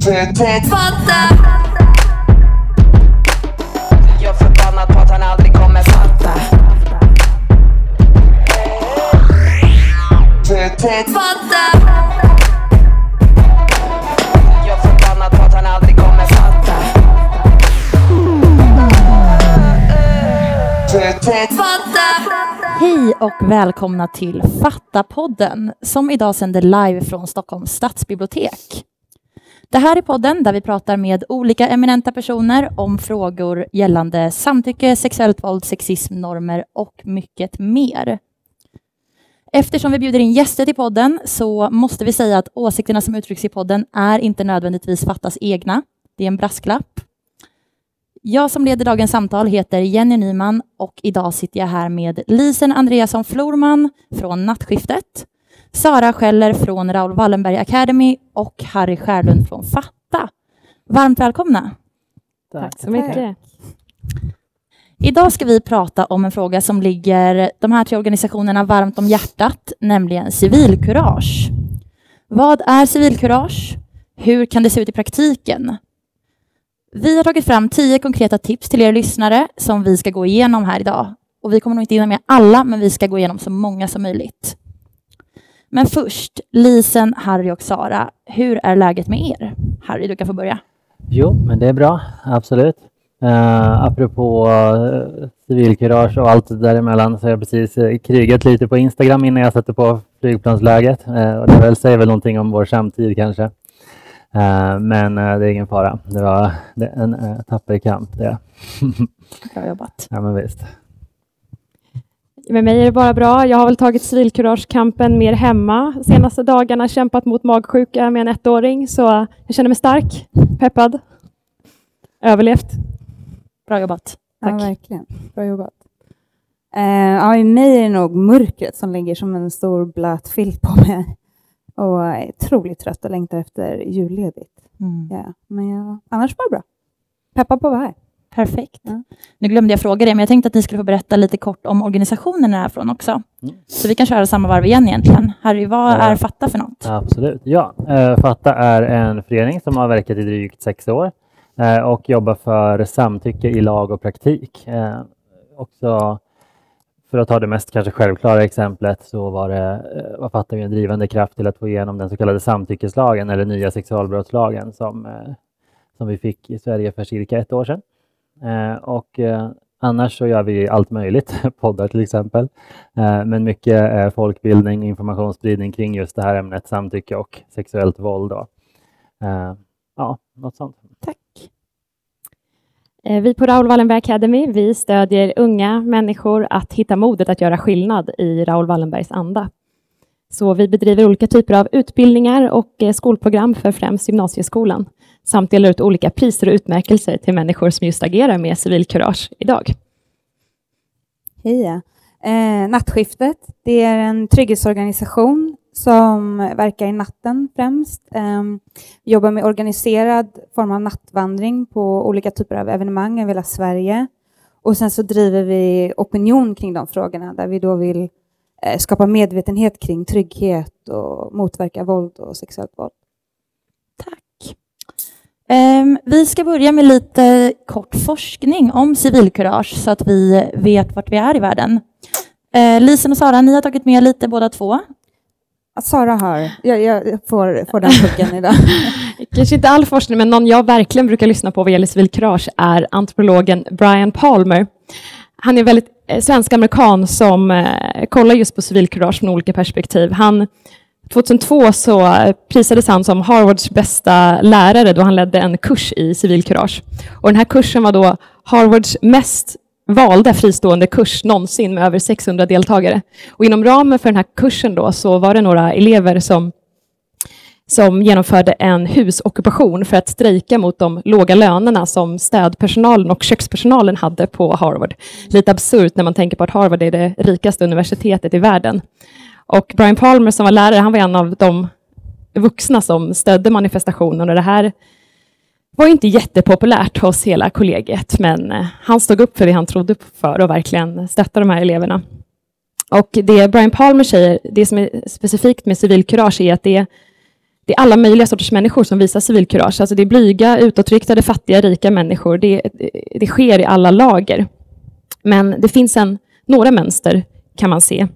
Fatta. Jag är förbannad på att han aldrig kommer fatta. Fatta. Jag är förbannad på att han aldrig kommer fatta. Fatta. Hej och välkomna till Fatta-podden som idag sänder live från Stockholms stadsbibliotek. Det här är podden där vi pratar med olika eminenta personer om frågor gällande samtycke, sexuellt våld, sexism, normer och mycket mer. Eftersom vi bjuder in gäster till podden så måste vi säga att åsikterna som uttrycks i podden är inte nödvändigtvis Fattas egna. Det är en brasklapp. Jag som leder dagens samtal heter Jenny Nyman och idag sitter jag här med Lisen Andreasson Florman från Nattskiftet, Sara Scheller från Raoul Wallenberg Academy och Harry Skärlund från Fatta. Varmt välkomna! Tack så mycket. Idag ska vi prata om en fråga som ligger de här tre organisationerna varmt om hjärtat, nämligen civilkurage. Vad är civilkurage? Hur kan det se ut i praktiken? Vi har tagit fram tio konkreta tips till er lyssnare som vi ska gå igenom här idag. Och vi kommer nog inte hinna med alla, men vi ska gå igenom så många som möjligt. Men först, Lisen, Harry och Sara, hur är läget med er? Harry, du kan få börja. Jo, men det är bra, absolut. Uh, apropå uh, civilkurage och allt däremellan så har jag precis uh, krigat lite på Instagram innan jag satte på flygplansläget. Uh, och det väl säger väl någonting om vår samtid kanske. Uh, men det är ingen fara. Det var det en uh, tapper kamp. Det. Bra jobbat. ja, men visst. Med mig är det bara bra. Jag har väl tagit civilkuragekampen mer hemma senaste dagarna, kämpat mot magsjuka med en ettåring, så jag känner mig stark, peppad, överlevt. Bra jobbat. Ja, Tack. verkligen. Bra jobbat. Eh, ja, I mig är det nog mörkret som ligger som en stor blöt filt på mig. Och jag är otroligt trött och längtar efter julledigt. Mm. Ja, men jag, annars var det bra. Peppad på att vara här. Perfekt. Ja. Nu glömde jag fråga det, men jag tänkte att ni skulle få berätta lite kort om organisationen ni är från också. Mm. Så vi kan köra samma varv igen egentligen. Harry, vad är Fatta för något? Absolut. Ja, uh, Fatta är en förening som har verkat i drygt sex år eh, och jobbar för samtycke i lag och praktik. Eh, också för att ta det mest kanske självklara exemplet så var det eh, var Fatta ju en drivande kraft till att få igenom den så kallade samtyckeslagen eller nya sexualbrottslagen som, eh, som vi fick i Sverige för cirka ett år sedan. Eh, och eh, annars så gör vi allt möjligt, poddar till exempel, eh, men mycket eh, folkbildning, informationsspridning kring just det här ämnet samtycke och sexuellt våld. Då. Eh, ja, något sånt. Tack. Eh, Vi på Raoul Wallenberg Academy vi stödjer unga människor att hitta modet att göra skillnad i Raoul Wallenbergs anda. Så vi bedriver olika typer av utbildningar och eh, skolprogram för främst gymnasieskolan samt delar ut olika priser och utmärkelser till människor som just agerar med civilkurage idag. Hej. Eh, Nattskiftet, det är en trygghetsorganisation som verkar i natten främst. Eh, vi jobbar med organiserad form av nattvandring på olika typer av evenemang över hela Sverige. Och sen så driver vi opinion kring de frågorna där vi då vill eh, skapa medvetenhet kring trygghet och motverka våld och sexuellt våld. Ehm, vi ska börja med lite kort forskning om civilkurage så att vi vet vart vi är i världen. Eh, Lisen och Sara, ni har tagit med lite båda två. Sara har, jag, jag får, får den pucken idag. Kanske inte all forskning, men någon jag verkligen brukar lyssna på vad gäller civilkurage är antropologen Brian Palmer. Han är en väldigt eh, svensk-amerikan som eh, kollar just på civilkurage från olika perspektiv. Han, 2002 så prisades han som Harvards bästa lärare då han ledde en kurs i civilkurage. Och den här kursen var då Harvards mest valda fristående kurs någonsin med över 600 deltagare. Och inom ramen för den här kursen då så var det några elever som som genomförde en husockupation för att strejka mot de låga lönerna som städpersonalen och kökspersonalen hade på Harvard. Lite absurt när man tänker på att Harvard är det rikaste universitetet i världen. Och Brian Palmer som var lärare, han var en av de vuxna som stödde manifestationen och det här var inte jättepopulärt hos hela kollegiet, men eh, han stod upp för det han trodde för och verkligen stöttade de här eleverna. Och det Brian Palmer säger, det som är specifikt med civilkurage är att det det är alla möjliga sorters människor som visar civilkurage. Alltså det är blyga, utåtriktade, fattiga, rika människor. Det, det sker i alla lager. Men det finns en, några mönster kan man se.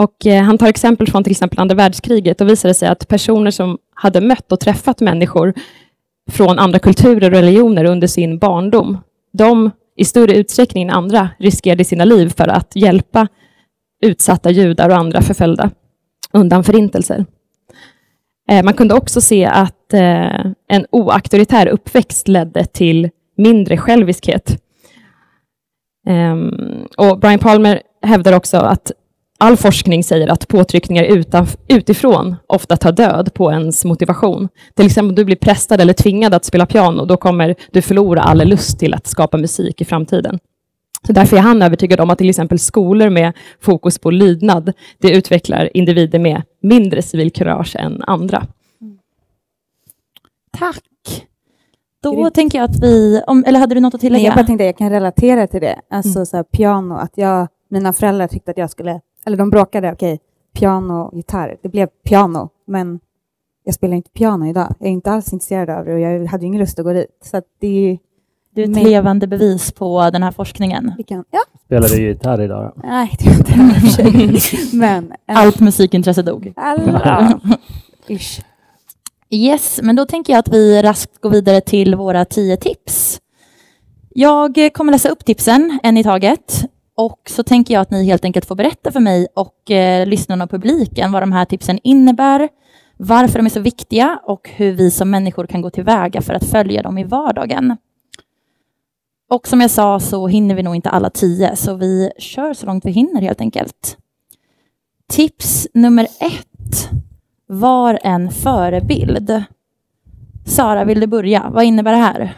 Och eh, han tar exempel från till exempel andra världskriget. Då visade det sig att personer som hade mött och träffat människor från andra kulturer och religioner under sin barndom, de i större utsträckning än andra riskerade sina liv för att hjälpa utsatta judar och andra förföljda undan förintelser. Eh, man kunde också se att eh, en oauktoritär uppväxt ledde till mindre själviskhet. Ehm, och Brian Palmer hävdar också att all forskning säger att påtryckningar utifrån ofta tar död på ens motivation. Till exempel om du blir prästad eller tvingad att spela piano, då kommer du förlora all lust till att skapa musik i framtiden. Så därför är han övertygad om att till exempel skolor med fokus på lydnad, det utvecklar individer med mindre civilkurage än andra. Tack. Då Grymt. tänker jag att vi, om, eller hade du något att tillägga? Nej, jag bara tänkte att jag kan relatera till det. Alltså mm. så här, piano, att jag, mina föräldrar tyckte att jag skulle, eller de bråkade, okej, okay, piano, gitarr. Det blev piano, men jag spelar inte piano idag. Jag är inte alls intresserad av det och jag hade ingen lust att gå dit. Så det är du är ett men... levande bevis på den här forskningen. Vilken? Ja. Spelar du gitarr idag? Då? Nej, det gör jag inte. men, Allt musikintresse dog. Alla. Yes, men då tänker jag att vi raskt går vidare till våra tio tips. Jag kommer läsa upp tipsen en i taget och så tänker jag att ni helt enkelt får berätta för mig och eh, lyssnarna och publiken vad de här tipsen innebär, varför de är så viktiga och hur vi som människor kan gå tillväga för att följa dem i vardagen. Och som jag sa så hinner vi nog inte alla tio, så vi kör så långt vi hinner helt enkelt. Tips nummer ett. Var en förebild. Sara, vill du börja? Vad innebär det här?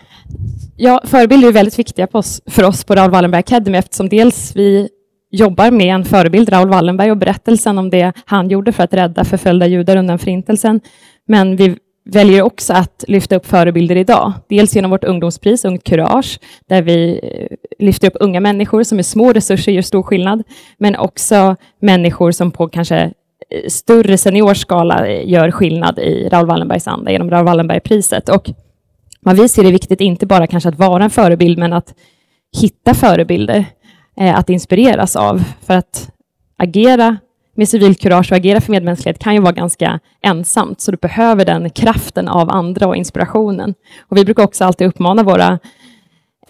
Ja, förebilder är väldigt viktiga oss, för oss på Raoul Wallenberg Academy eftersom dels vi jobbar med en förebild, Raoul Wallenberg, och berättelsen om det han gjorde för att rädda förföljda judar undan förintelsen. Men vi väljer också att lyfta upp förebilder idag. Dels genom vårt ungdomspris Ungt Kurage, där vi eh, lyfter upp unga människor som med små resurser gör stor skillnad, men också människor som på kanske eh, större seniorskala eh, gör skillnad i Raoul Wallenbergs anda genom Raoul Wallenberg-priset. Och vad vi ser är viktigt, inte bara kanske att vara en förebild, men att hitta förebilder eh, att inspireras av. För att agera med civilkurage och agera för medmänsklighet kan ju vara ganska ensamt, så du behöver den kraften av andra och inspirationen. Och vi brukar också alltid uppmana våra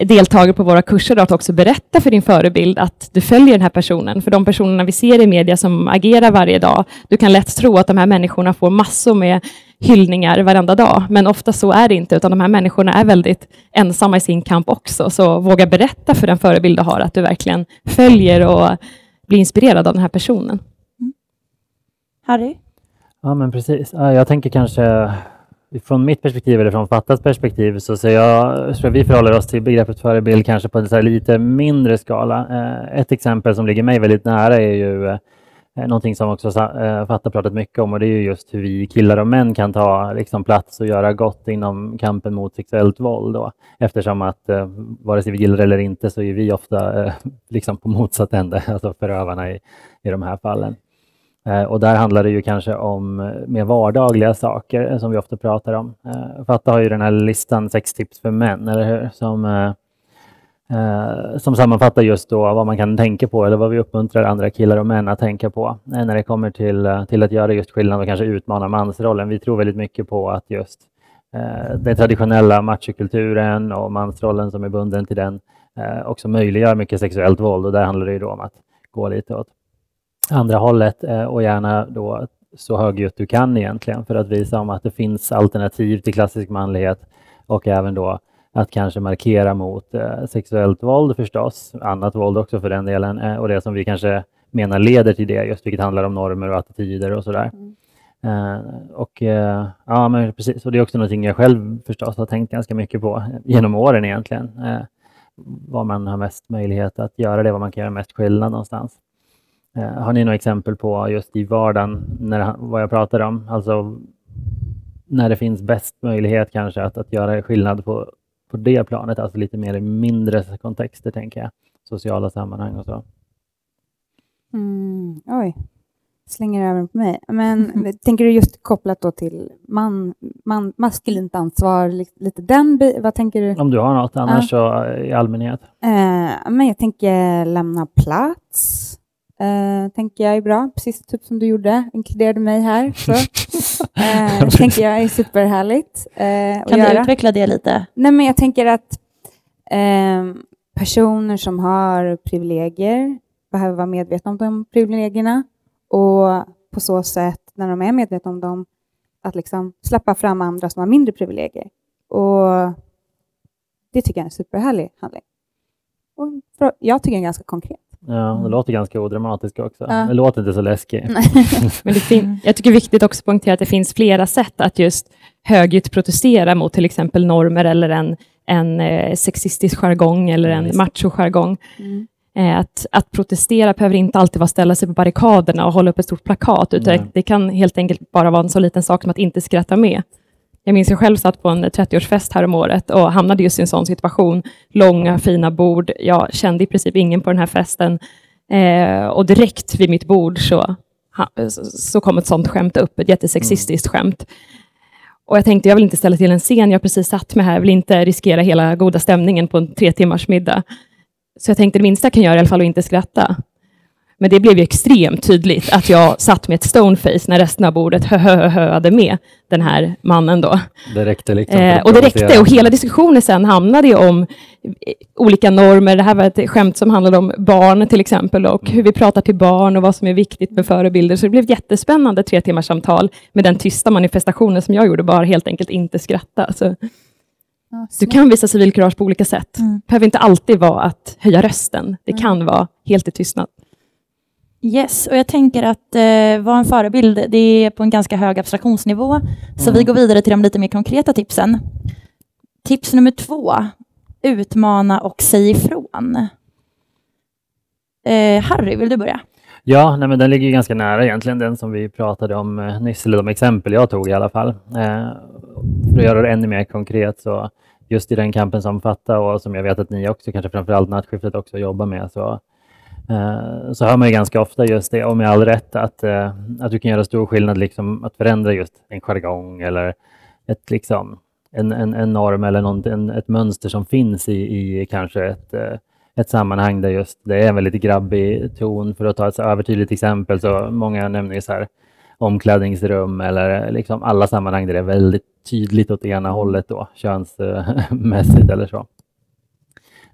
deltagare på våra kurser att också berätta för din förebild att du följer den här personen. För de personerna vi ser i media som agerar varje dag, du kan lätt tro att de här människorna får massor med hyllningar varenda dag, men ofta så är det inte, utan de här människorna är väldigt ensamma i sin kamp också. Så våga berätta för den förebild du har att du verkligen följer och blir inspirerad av den här personen. Harry? Ja, men precis. Jag tänker kanske från mitt perspektiv eller från Fattas perspektiv så ser jag, så vi förhåller oss till begreppet förebild kanske på en så lite mindre skala. Eh, ett exempel som ligger mig väldigt nära är ju eh, någonting som också eh, Fatta pratat mycket om och det är just hur vi killar och män kan ta liksom, plats och göra gott inom kampen mot sexuellt våld. Då. Eftersom att vare sig vi gillar det eller inte så är vi ofta liksom på motsatt ände, alltså förövarna i, i de här fallen. Eh, och där handlar det ju kanske om eh, mer vardagliga saker som vi ofta pratar om. Eh, Fatta har ju den här listan sex tips för män, eller hur? Som, som sammanfattar just då vad man kan tänka på eller vad vi uppmuntrar andra killar och män att tänka på när det kommer till, till att göra just skillnad och kanske utmana mansrollen. Vi tror väldigt mycket på att just den traditionella machokulturen och mansrollen som är bunden till den också möjliggör mycket sexuellt våld och där handlar det ju då om att gå lite åt andra hållet eh, och gärna då så högljutt du kan egentligen för att visa om att det finns alternativ till klassisk manlighet och även då att kanske markera mot eh, sexuellt våld förstås, annat våld också för den delen eh, och det som vi kanske menar leder till det, just vilket handlar om normer och attityder och sådär. Mm. Uh, och ja, men precis. Och det är också någonting jag själv förstås har tänkt ganska mycket på genom åren egentligen. Uh, var man har mest möjlighet att göra det, var man kan göra mest skillnad någonstans. Eh, har ni några exempel på just i vardagen när, vad jag pratar om? Alltså när det finns bäst möjlighet kanske att, att göra skillnad på, på det planet, alltså lite mer i mindre kontexter tänker jag, sociala sammanhang och så. Mm, oj. slänger över på mig. Men tänker du just kopplat då till man, man, maskulint ansvar, li- lite den Vad tänker du? Om du har något annars så eh, i allmänhet. Eh, men jag tänker lämna plats. Eh, tänker jag är bra, precis typ som du gjorde, inkluderade mig här. Så. Eh, tänker jag är superhärligt att Kan du göra. utveckla det lite? Nej, men jag tänker att ehm, personer som har privilegier behöver vara medvetna om de privilegierna och på så sätt, när de är medvetna om dem, att liksom släppa fram andra som har mindre privilegier. Och det tycker jag är en superhärlig handling. Och jag tycker den är ganska konkret. Ja, det låter ganska odramatiskt också. Ja. Det låter inte så läskigt. Men jag tycker det är viktigt också att poängtera att det finns flera sätt att just högljutt protestera mot till exempel normer eller en, en eh, sexistisk jargong eller Ja, en visst. macho-jargong. Mm. Eh, att, att protestera behöver inte alltid vara att ställa sig på barrikaderna och hålla upp ett stort plakat, utan Nej. det kan helt enkelt bara vara en så liten sak som att inte skratta med. Jag minns jag själv satt på en 30-årsfest här om året och hamnade just i en sån situation. Långa, fina bord. Jag kände i princip ingen på den här festen. Eh, och direkt vid mitt bord så, så- kom ett sånt skämt upp, ett jättesexistiskt skämt. Och jag tänkte, jag vill inte ställa till en scen, jag har precis satt mig här, jag vill inte riskera hela goda stämningen på en tre timmars middag. Så jag tänkte, det minsta jag kan göra i alla fall att inte skratta. Men det blev ju extremt tydligt att jag satt med ett stoneface när resten av bordet hö, hö, hö, höade med den här mannen då. Det räckte liksom. Eh, och det räckte och hela diskussionen sen hamnade ju om eh, olika normer. Det här var ett skämt som handlade om barn till exempel och hur vi pratar till barn och vad som är viktigt med förebilder. Så det blev jättespännande tre timmars samtal med den tysta manifestationen som jag gjorde, bara helt enkelt inte skratta. Så du kan visa civilkurage på olika sätt. Mm. Det behöver inte alltid vara att höja rösten. Det kan vara helt i tystnad. Yes, och jag tänker att eh, vara en förebild, det är på en ganska hög abstraktionsnivå. Så Mm. vi går vidare till de lite mer konkreta tipsen. Tips nummer två, utmana och säg ifrån. Eh, Harry, vill du börja? Ja, nej, men den ligger ju ganska nära egentligen den som vi pratade om eh, nyss, eller de exempel jag tog i alla fall. Eh, för att göra det ännu mer konkret så just i den kampen som Fatta och som jag vet att ni också, kanske framförallt nattskiftet också jobbar med, så, Eh, så hör man ju ganska ofta just det, och med all rätt, att, eh, att du kan göra stor skillnad liksom att förändra just en jargong eller ett, liksom, en, en, en norm eller någon, en, ett mönster som finns i, i kanske ett eh, ett sammanhang där just det är en väldigt grabbig ton. För att ta ett så övertydligt exempel så många nämner ju så här omklädningsrum eller liksom alla sammanhang där det är väldigt tydligt åt ena hållet då, könsmässigt eller så.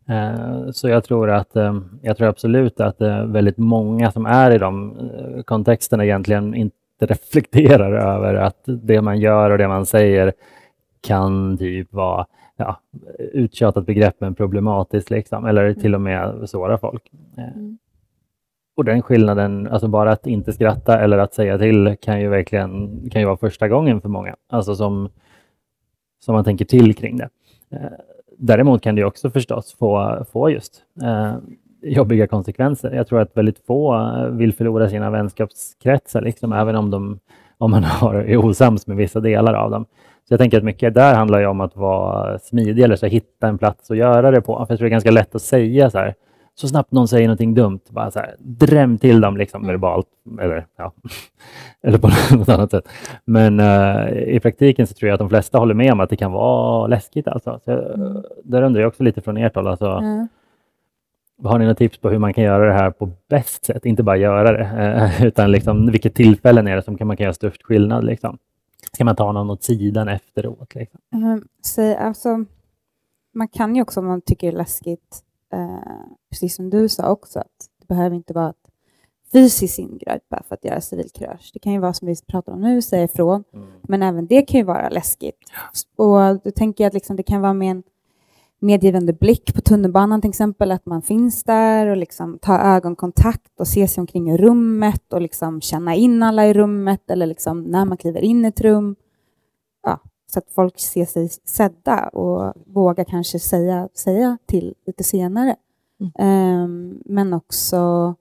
Eh, Så jag tror att eh, jag tror absolut att eh, väldigt många som är i de kontexterna egentligen inte reflekterar över att det man gör och det man säger kan typ vara ja, uttjatat begrepp men problematiskt liksom, eller till och med såra folk. Eh, Och den skillnaden, alltså bara att inte skratta eller att säga till kan ju verkligen kan ju vara första gången för många, alltså som, som man tänker till kring det. Däremot kan det också förstås få, få just eh, jobbiga konsekvenser. Jag tror att väldigt få eh, vill förlora sina vänskapskretsar, liksom, även om, de, om man har, är osams med vissa delar av dem. Så jag tänker att mycket där handlar ju om att vara smidig eller så hitta en plats att göra det på. För jag tror det är ganska lätt att säga så här, så snabbt någon säger någonting dumt, bara så här, dräm till dem liksom verbalt, eller, ja, eller på något annat sätt. Men eh, i praktiken så tror jag att de flesta håller med om att det kan vara läskigt. Alltså. Så, jag- Där undrar jag också lite från ert håll, alltså, Ja. har ni några tips på hur man kan göra det här på bäst sätt? Inte bara göra det, eh, utan liksom, vilket tillfällen är det som kan, man kan göra störst skillnad? Liksom? Ska man ta någon åt sidan efteråt? Liksom? Mm, säg, alltså, man kan ju också om man tycker det är läskigt, eh, precis som du sa också, att det behöver inte vara ett fysiskt ingrepp bara för att göra civilkurage. Det kan ju vara som vi pratar om nu, säga ifrån, men även det kan ju vara läskigt. Och då tänker jag att liksom, det kan vara med en medgivande blick på tunnelbanan till exempel, att man finns där och liksom tar ögonkontakt och ser sig omkring i rummet och liksom känna in alla i rummet eller liksom när man kliver in i ett rum. Så att folk ser sig sedda och vågar kanske säga, säga till lite senare. Ehm, men också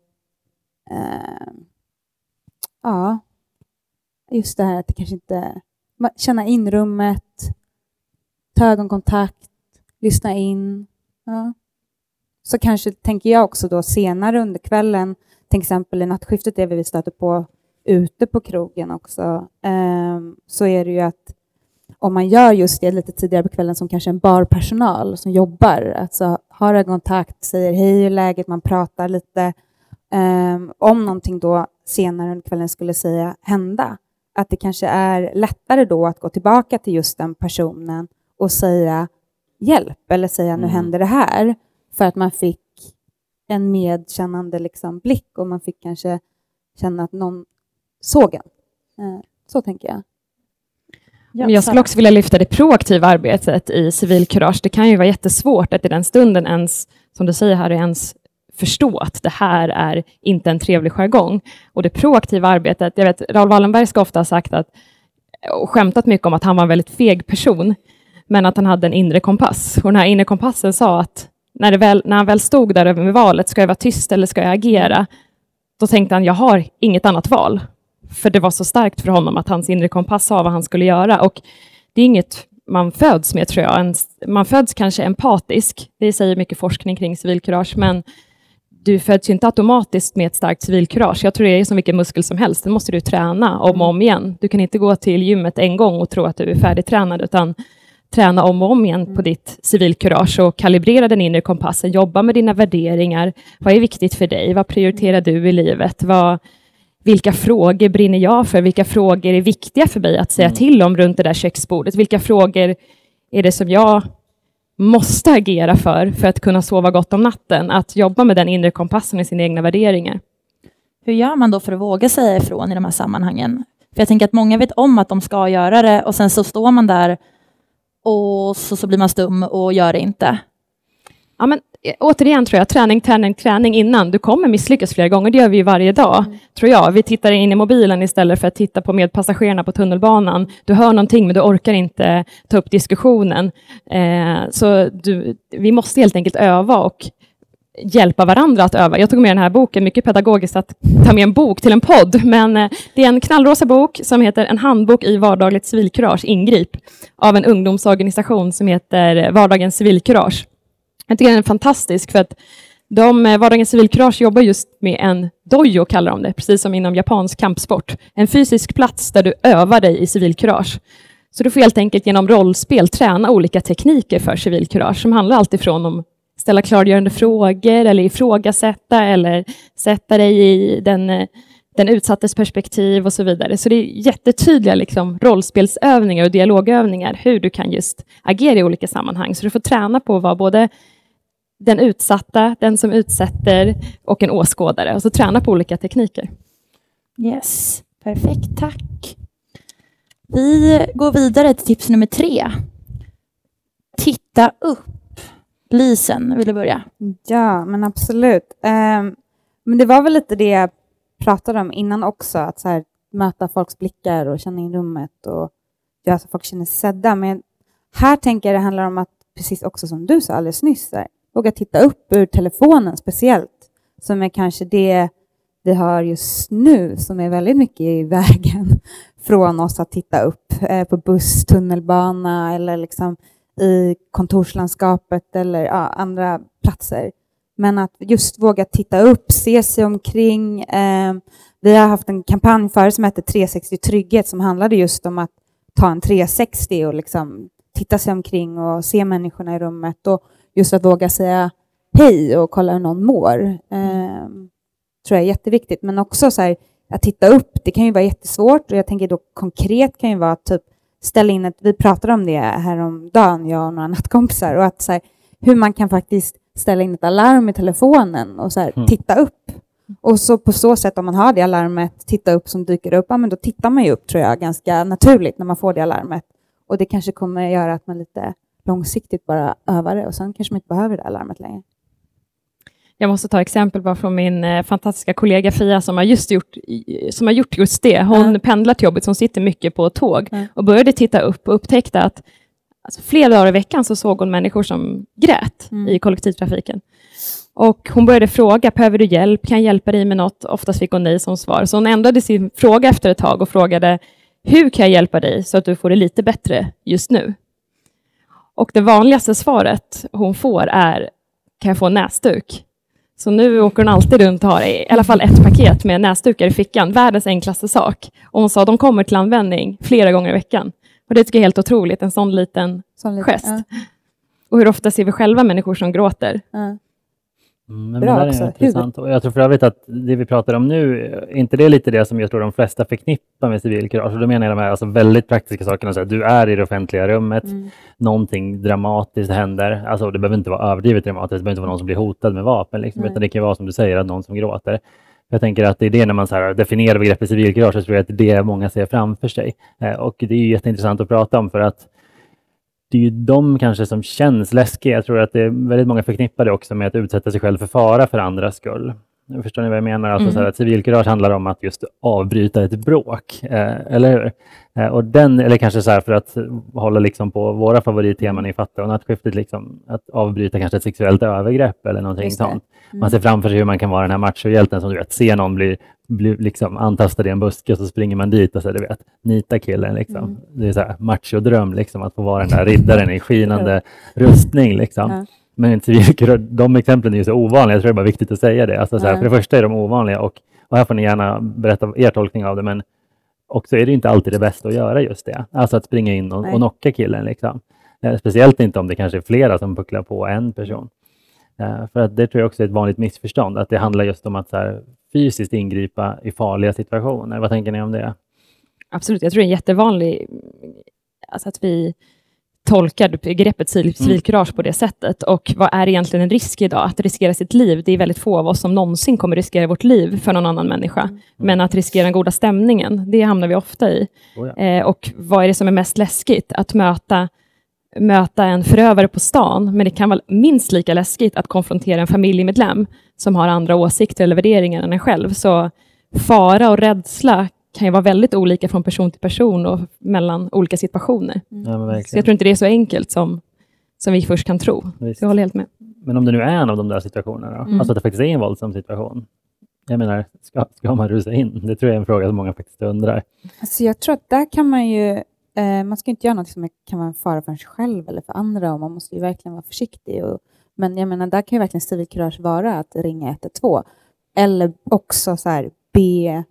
ehm, ja, just det här att det kanske inte... Känna in rummet, ta ögonkontakt, lyssna in. Ja. Så kanske tänker jag också då senare under kvällen, till exempel i nattskiftet, det vi stöter på ute på krogen också, ehm, så är det ju att om man gör just det lite tidigare på kvällen som kanske en barpersonal som jobbar, alltså har ögonkontakt, säger hej hur läget, man pratar lite, ehm, om någonting då senare under kvällen skulle säga hända, att det kanske är lättare då att gå tillbaka till just den personen och säga hjälp eller säga nu Mm. händer det här, för att man fick en medkännande liksom, blick och man fick kanske känna att någon såg en. Eh, Så tänker jag. Men jag skulle också vilja lyfta det proaktiva arbetet i civilkurage. Det kan ju vara jättesvårt att i den stunden ens, som du säger här, ens förstå att det här är inte en trevlig jargong. Och det proaktiva arbetet, jag vet, Raoul Wallenberg ska ofta ha sagt att, och skämtat mycket om att han var en väldigt feg person, men att han hade en inre kompass. Och den här inre kompassen sa att när, väl, när han väl stod där över valet, ska jag vara tyst eller ska jag agera? Då tänkte han, jag har inget annat val. För det var så starkt för honom att hans inre kompass sa vad han skulle göra. Och det är inget man föds med, tror jag. Man föds kanske empatisk. Det säger mycket forskning kring civilkurage, men du föds ju inte automatiskt med ett starkt civilkurage. Jag tror det är som vilken muskel som helst. Den måste du träna om och om igen. Du kan inte gå till gymmet en gång och tro att du är färdigtränad, utan träna om och om igen på ditt civilkurage och kalibrera den inre kompassen. Jobba med dina värderingar. Vad är viktigt för dig? Vad prioriterar du i livet? Vad, vilka frågor brinner jag för? Vilka frågor är viktiga för mig att säga till om runt det där köksbordet? Vilka frågor är det som jag måste agera för, för att kunna sova gott om natten? Att jobba med den inre kompassen i sina egna värderingar. Hur gör man då för att våga säga ifrån i de här sammanhangen? För jag tänker att många vet om att de ska göra det och sen så står man där och så, så blir man stum och gör det inte. Ja, men, återigen tror jag, träning, träning, träning innan. Du kommer misslyckas flera gånger, det gör vi ju varje dag, tror jag. Vi tittar in i mobilen istället för att titta på medpassagerarna på tunnelbanan. Du hör någonting, men du orkar inte ta upp diskussionen. Eh, så du, vi måste helt enkelt öva och hjälpa varandra att öva. Jag tog med den här boken, mycket pedagogiskt att ta med en bok till en podd, men eh, det är en knallrosa bok som heter En handbok i vardagligt civilkurage, Ingrip, av en ungdomsorganisation som heter Vardagens civilkurage. Jag tycker den är fantastisk för att de, eh, Vardagens civilkurage jobbar just med en dojo, kallar de det, precis som inom japansk kampsport. En fysisk plats där du övar dig i civilkurage. Så du får helt enkelt genom rollspel träna olika tekniker för civilkurage som handlar alltifrån om ställa klargörande frågor eller ifrågasätta eller sätta dig i den, eh, den utsattes perspektiv och så vidare. Så det är jättetydliga liksom, rollspelsövningar och dialogövningar hur du kan just agera i olika sammanhang. Så du får träna på att vara både den utsatta, den som utsätter och en åskådare och så träna på olika tekniker. Yes, perfekt, tack. Vi går vidare till tips nummer tre. Titta upp. Lisen, vill du börja? Ja, men absolut. Ehm, men det var väl lite det jag pratade om innan också, att så här, möta folks blickar och känna in rummet och göra så folk känner sig sedda. Men här tänker jag det handlar om att, precis också som du sa alldeles nyss, här, våga titta upp ur telefonen speciellt, som är kanske det vi har just nu som är väldigt mycket i vägen från oss att titta upp eh, på buss, tunnelbana eller liksom i kontorslandskapet eller ja, andra platser. Men att just våga titta upp, se sig omkring. Eh, vi har haft en kampanj förut som hette 360 trygghet som handlade just om att ta en 360 och liksom titta sig omkring och se människorna i rummet och just att våga säga hej och kolla hur någon mår. Eh, tror jag är jätteviktigt. Men också så här, att titta upp, det kan ju vara jättesvårt och jag tänker då konkret kan ju vara typ ställa in ett, vi pratade om det här om dagen jag och några nattkompisar, och att så här, hur man kan faktiskt ställa in ett alarm i telefonen och så här, Mm. titta upp. Och så på så sätt, om man har det alarmet, titta upp som dyker upp, ja men då tittar man ju upp tror jag ganska naturligt när man får det alarmet. Och det kanske kommer göra att man lite långsiktigt bara övar det och sen kanske man inte behöver det alarmet längre. Jag måste ta exempel bara från min eh, fantastiska kollega Fia som har just gjort, som har gjort just det. Hon Ja. pendlar till jobbet, som sitter mycket på tåg Ja. och började titta upp och upptäckte att alltså, flera dagar i veckan så såg hon människor som grät Mm. i kollektivtrafiken. Och hon började fråga, behöver du hjälp? Kan jag hjälpa dig med något? Oftast fick hon nej som svar. Så hon ändrade sin fråga efter ett tag och frågade, hur kan jag hjälpa dig så att du får det lite bättre just nu? Och det vanligaste svaret hon får är, kan jag få en näsduk? Så nu åker hon alltid runt och har i alla fall ett paket med näsdukar i fickan. Världens enklaste sak. Och hon sa de kommer till användning flera gånger i veckan. Och det tycker jag är helt otroligt, en sån liten Sån liten- gest. ja, Och hur ofta ser vi själva människor som gråter? ja. Mm, men Bra det också. är intressant. Och jag tror för övrigt att det vi pratar om nu, är inte det lite det som jag tror de flesta förknippar med civilkurage? Och då menar jag de här alltså väldigt praktiska sakerna. Så att du är i det offentliga rummet, Mm. någonting dramatiskt händer. Alltså det behöver inte vara överdrivet dramatiskt, det behöver inte vara någon som blir hotad med vapen, liksom, Nej. utan det kan vara som du säger, att någon som gråter. Jag tänker att det är det när man så här definierar begreppet civilkurage, så tror jag att det är det många ser framför sig. Eh, och det är ju jätteintressant att prata om för att det är ju de kanske som känns läskiga. Jag tror att det är väldigt många förknippade också med att utsätta sig själv för fara för andras skull. Förstår ni vad jag menar? Alltså Mm. så här, att civilkurage handlar om att just avbryta ett bråk, eh, eller hur? Eh, och den, eller kanske så här för att hålla liksom på våra favoritteman i Fatta och nattskiftet, liksom, att avbryta kanske ett sexuellt övergrepp eller någonting sånt. Man ser framför sig hur man kan vara den här machohjälten som du vet, ser någon bli, bli liksom antastad i en buske och så springer man dit och så du vet, nita killen liksom. Mm. Det är så här machodröm liksom, att få vara den där riddaren i skinande rustning liksom. Ja. Men civilkurage, de exemplen är ju så ovanliga, jag tror det är bara viktigt att säga det. Alltså, så här, Ja. För det första är de ovanliga och, och här får ni gärna berätta er tolkning av det, men också är det inte alltid det bästa att göra just det. Alltså att springa in och, Nej. och knocka killen. Liksom. Eh, Speciellt inte om det kanske är flera som pucklar på en person. Eh, För att det tror jag också är ett vanligt missförstånd, att det handlar just om att så här, fysiskt ingripa i farliga situationer. Vad tänker ni om det? Absolut, jag tror det är jättevanligt alltså att vi tolkar begreppet civil- civilkurage på det sättet. Och vad är egentligen en risk idag? Att riskera sitt liv, det är väldigt få av oss som någonsin kommer riskera vårt liv för någon annan människa. Men att riskera den goda stämningen, det hamnar vi ofta i. Oh ja. Eh, och vad är det som är mest läskigt? Att möta, möta en förövare på stan, men det kan vara minst lika läskigt att konfrontera en familjemedlem som har andra åsikter eller värderingar än en själv. Så fara och rädsla kan ju vara väldigt olika från person till person och mellan olika situationer. Ja, men Så jag tror inte det är så enkelt som, som vi först kan tro. Visst. Jag håller helt med. Men om det nu är en av de där situationerna, då? Mm. alltså att det faktiskt är en våldsam situation. Jag menar, ska, ska man rusa in? Det tror jag är en fråga som många faktiskt undrar. Alltså jag tror att där kan man ju, eh, man ska inte göra något som kan vara en fara för sig själv eller för andra och man måste ju verkligen vara försiktig. Och, men jag menar, där kan ju verkligen civilkurage vara att ringa 112 eller också så här be,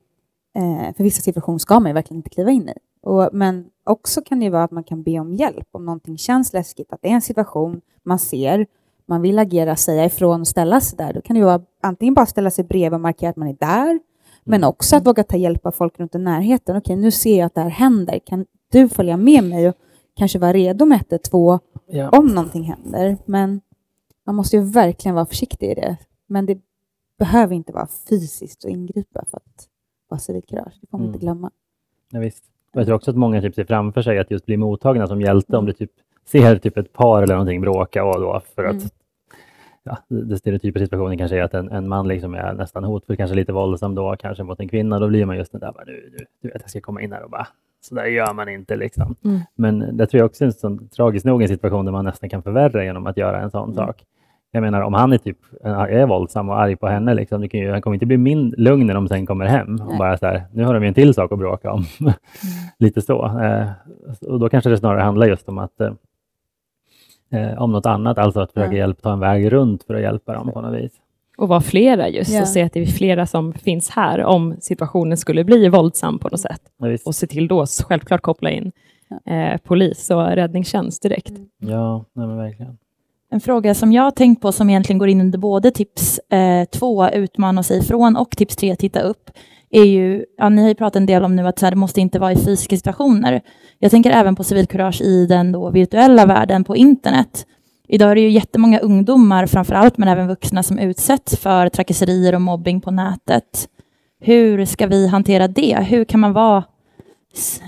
eh, för vissa situationer ska man ju verkligen inte kliva in i. Och, men också kan det vara att man kan be om hjälp om någonting känns läskigt, att det är en situation man ser, man vill agera, säga ifrån, ställa sig där. Då kan det vara antingen bara ställa sig bredvid och markera att man är där, men också att våga ta hjälp av folk runt i närheten. Okej, nu ser jag att det här händer. Kan du följa med mig och kanske vara redo med 112 Ja. om någonting händer? Men man måste ju verkligen vara försiktig i det. Men det behöver inte vara fysiskt att ingripa för att vara civilkurage. Det får man Mm. inte glömma. Ja, visst. Och jag tror också att många typ ser framför sig att just bli mottagna som hjälte om du typ ser typ ett par eller någonting bråka och då för att Mm. ja, det stereotypa situationen kanske är att en, en man liksom är nästan hotfull, kanske lite våldsam då, kanske mot en kvinna. Då blir man just den där, bara, nu, nu, du vet, jag ska komma in här och bara, så där gör man inte liksom. Mm. Men det tror jag också är en sån tragisk nog en situation där man nästan kan förvärra genom att göra en sån sak. Jag menar om han är typ är våldsam och arg på henne, liksom, det kan ju, han kommer inte bli min lugn när de sen kommer hem och bara så här, nu har de ju en till sak att bråka om. Lite så. Eh, och då kanske det snarare handlar just om att eh, eh, om något annat, alltså att försöka Ja. hjälpa, ta en väg runt för att hjälpa dem på något vis. Och vara flera just, Ja. och se att det är flera som finns här om situationen skulle bli våldsam på något sätt. Ja. Och se till då självklart koppla in eh, polis och räddningstjänst direkt. Ja, nej, men verkligen. En fråga som jag har tänkt på som egentligen går in under både tips eh, två, utmana sig ifrån, och tips tre, titta upp, är ju, ja, ni har ju pratat en del om nu att så här, det måste inte vara i fysiska situationer. Jag tänker även på civilkurage i den då virtuella världen på internet. Idag är det ju jättemånga ungdomar framför allt, men även vuxna som utsätts för trakasserier och mobbing på nätet. Hur ska vi hantera det? Hur kan man vara,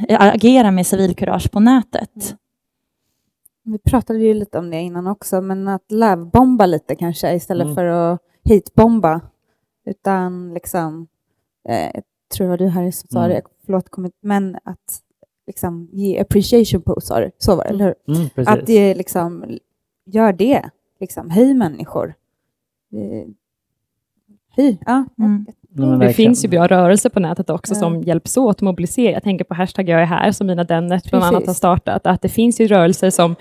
agera med civilkurage på nätet? Vi pratade ju lite om det innan också, men att lövbomba lite kanske istället Mm. för att hitbomba. Utan liksom, eh, jag tror det var du här som sa Mm. det, förlåt, men att liksom ge appreciation på, sa du, så var det, eller hur? Mm. Att det liksom, gör det. Liksom, hej människor. Hej, ja. Mm. Men Det finns ju bra rörelser på nätet också Ja. som hjälps åt att mobilisera. Jag tänker på hashtag jag är här som Mina Dennet bland annat har startat. Att det finns ju rörelser som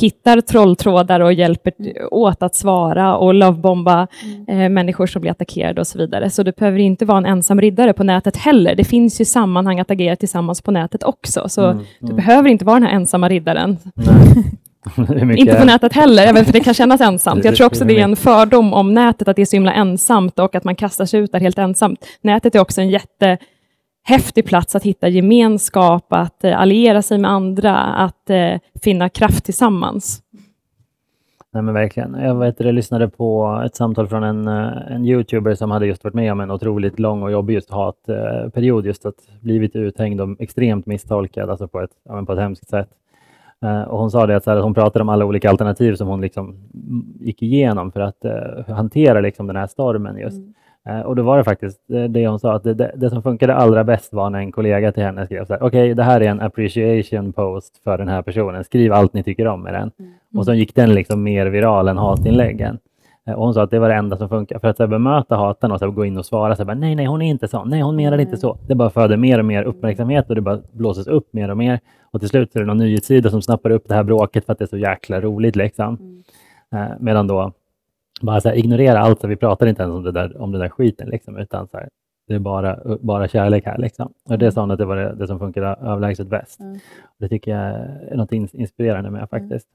hittar trolltrådar och hjälper Mm. åt att svara och lovebomba eh, människor som blir attackerade och så vidare. Så det behöver inte vara en ensam riddare på nätet heller. Det finns ju sammanhang att agera tillsammans på nätet också. Så Mm, du mm. behöver inte vara den här ensamma riddaren. Mycket- Inte på nätet heller, även för det kan kännas ensamt. Jag tror också Det- är en fördom om nätet, att det är så himla ensamt och att man kastar sig ut där helt ensamt. Nätet är också en jättehäftig plats att hitta gemenskap, att eh, alliera sig med andra, att eh, finna kraft tillsammans. Nej men verkligen. Jag vet, jag lyssnade på ett samtal från en, eh, en youtuber som hade just varit med om en otroligt lång och jobbig just hatperiod, just att blivit uthängd och extremt misstolkad, alltså på ett, ja, på ett hemskt sätt. Eh, och hon sa det att, så här, hon pratade om alla olika alternativ som hon liksom mm, gick igenom för att eh, hantera liksom den här stormen just. Eh, och då var det faktiskt det hon sa, att det, det, det som funkade allra bäst var när en kollega till henne skrev så här, okej, det här är en appreciation post för den här personen, skriv allt ni tycker om med den. Och så gick den liksom mer viral än hatinläggen. Eh, Och hon sa att det var det enda som funkar. För att så här, bemöta hatan och så här, gå in och svara, så här, nej, nej, hon är inte sån, nej, hon menar inte så. Det bara föder mer och mer uppmärksamhet och det bara blåses upp mer och mer. Och till slut är det någon nyhetssida som snappar upp det här bråket för att det är så jäkla roligt. Liksom. Eh, medan då bara här, ignorera allt, så vi pratar inte ens om det där, om den där skiten, liksom, utan så här, det är bara, bara kärlek här. Liksom. Och det sa hon att det var det, det som funkade överlägset bäst. Mm. Det tycker jag är något ins- inspirerande med faktiskt.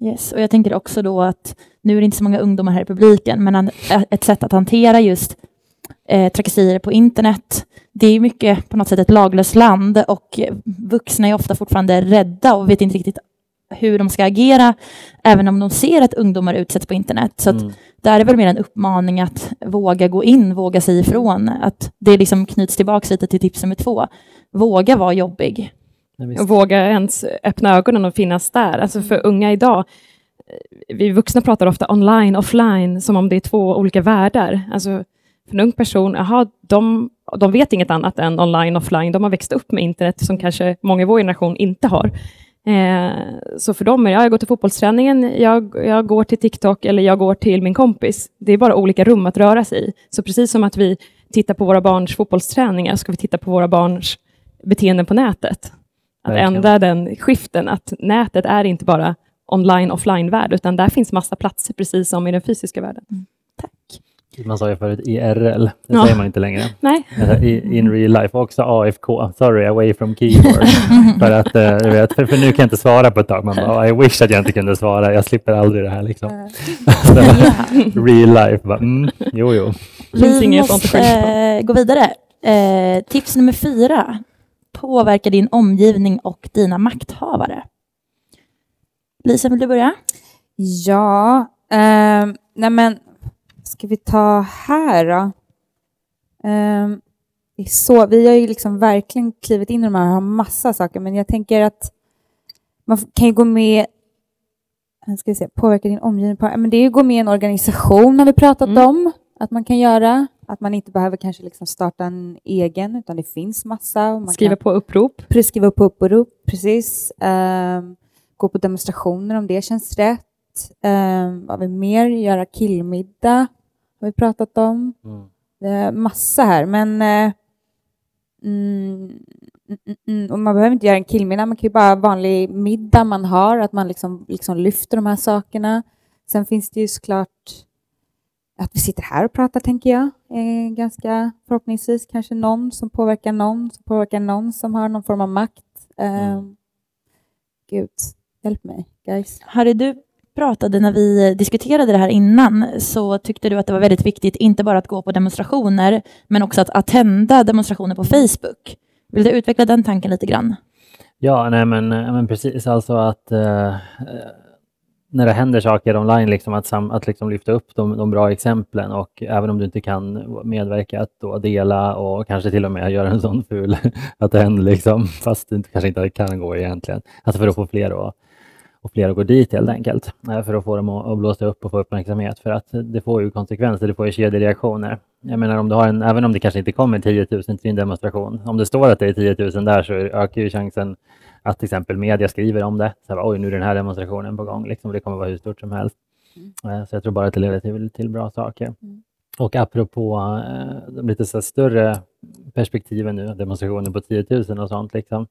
Yes, och jag tänker också då att nu är det inte så många ungdomar här i publiken, men en- ett sätt att hantera just eh, trakasserier på internet, det är mycket på något sätt ett laglöst land och vuxna är ofta fortfarande rädda och vet inte riktigt hur de ska agera, även om de ser att ungdomar utsätts på internet. Så att Mm. där är väl mer en uppmaning att våga gå in, våga säga ifrån. Att det liksom knyts tillbaka lite till tips nummer två. Våga vara jobbig. Ja. Och våga ens öppna ögonen och finnas där. Alltså för unga idag, eh, vi vuxna pratar ofta online, offline, som om det är två olika världar. Alltså för en ung person, aha, de, de vet inget annat än online, offline. De har växt upp med internet som kanske många i vår generation inte har. Eh, så för dem är det, ja, jag går till fotbollsträningen, jag, jag går till TikTok eller jag går till min kompis. Det är bara olika rum att röra sig i. Så precis som att vi tittar på våra barns fotbollsträningar, ska vi titta på våra barns beteenden på nätet. Att Verkligen. ändra den skiften, att nätet är inte bara online offline-värld, utan där finns massa platser, precis som i den fysiska världen. Man sa ju förut IRL, det Ja. säger man inte längre. Nej, I, in real life, också AFK, sorry, away from keyboard. för, att, eh, vet, för, för nu kan jag inte svara på ett tag. Man bara, I wish att jag inte kunde svara, jag slipper aldrig det här. Liksom. real life, bara, mm, jo jo. Vi måste eh, gå vidare. Eh, tips nummer fyra. Påverka din omgivning och dina makthavare. Lisa, vill du börja? Ja, ehm, nej men ska vi ta här då? Är så, vi har ju liksom verkligen klivit in i de här och har massa saker, men jag tänker att man kan ju gå med ska vi se, påverka din omgivning. På, men det är ju att gå med i en organisation har vi pratat Mm. om att man kan göra. Att man inte behöver kanske liksom starta en egen, utan det finns massa. Och man skriva kan, på upprop. Precis, skriva upp upprop, precis. Ehm, gå på demonstrationer om det känns rätt. Um, vad vi mer? Göra killmiddag har vi pratat om. Mm. Det är massa här, men eh, mm, mm, mm, mm, och man behöver inte göra en killmiddag, man kan ju bara vanlig middag man har, att man liksom, liksom lyfter de här sakerna. Sen finns det ju såklart att vi sitter här och pratar, tänker jag, är ganska förhoppningsvis kanske någon som påverkar någon, som påverkar någon som har någon form av makt. Um, Gud, hjälp mig, guys. Harry, du pratade när vi diskuterade det här innan, så tyckte du att det var väldigt viktigt, inte bara att gå på demonstrationer, men också att attenda demonstrationer på Facebook. Vill du utveckla den tanken lite grann? Ja, nej men, eh, men precis, alltså att eh, eh, när det händer saker online, liksom att, sam, att liksom lyfta upp de, de bra exemplen och även om du inte kan medverka att då dela och kanske till och med göra en sån ful attend, liksom, fast du kanske inte kan gå egentligen. Alltså för att få fler att, och fler att gå dit helt enkelt, eh, för att få dem att, blåsa upp och få uppmärksamhet. För att det får ju konsekvenser, det får ju kedjereaktioner. Jag menar, om du har en, även om det kanske inte kommer 10 000 till din demonstration, om det står att det är 10 000 där så ökar ju chansen att till exempel media skriver om det. Så här, Oj, nu är den här demonstrationen på gång. Liksom, det kommer vara hur stort som helst. Eh, Så jag tror bara att det leder till, till bra saker. Mm. Och apropå eh, de lite så större perspektiven nu, demonstrationer på 10 000 och sånt. Liksom.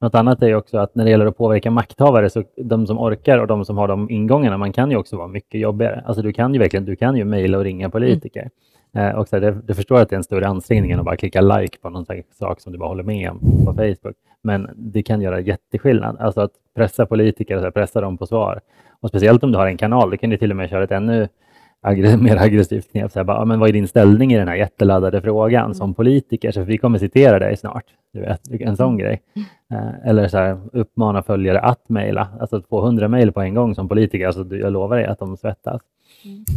Något annat är ju också att när det gäller att påverka makthavare, så de som orkar och de som har de ingångarna, man kan ju också vara mycket jobbigare. Alltså du kan ju verkligen, du kan ju mejla och ringa politiker. Eh, och så här, det, du förstår att det är en större ansträngning än att bara klicka like på någon sak som du bara håller med om på Facebook. Men det kan göra jätteskillnad. Alltså att pressa politiker, så här, pressa dem på svar. Och speciellt om du har en kanal, det kan du till och med köra ett ännu mer aggressivt knep. Så här, bara, "Ja, men vad är din ställning i den här jätteladdade frågan som politiker? Så vi kommer citera dig snart. Du vet, en sån grej. Eh, eller så här, uppmana följare att mejla. Alltså att få 100 mejl på en gång som politiker, alltså, jag lovar dig att de svettas.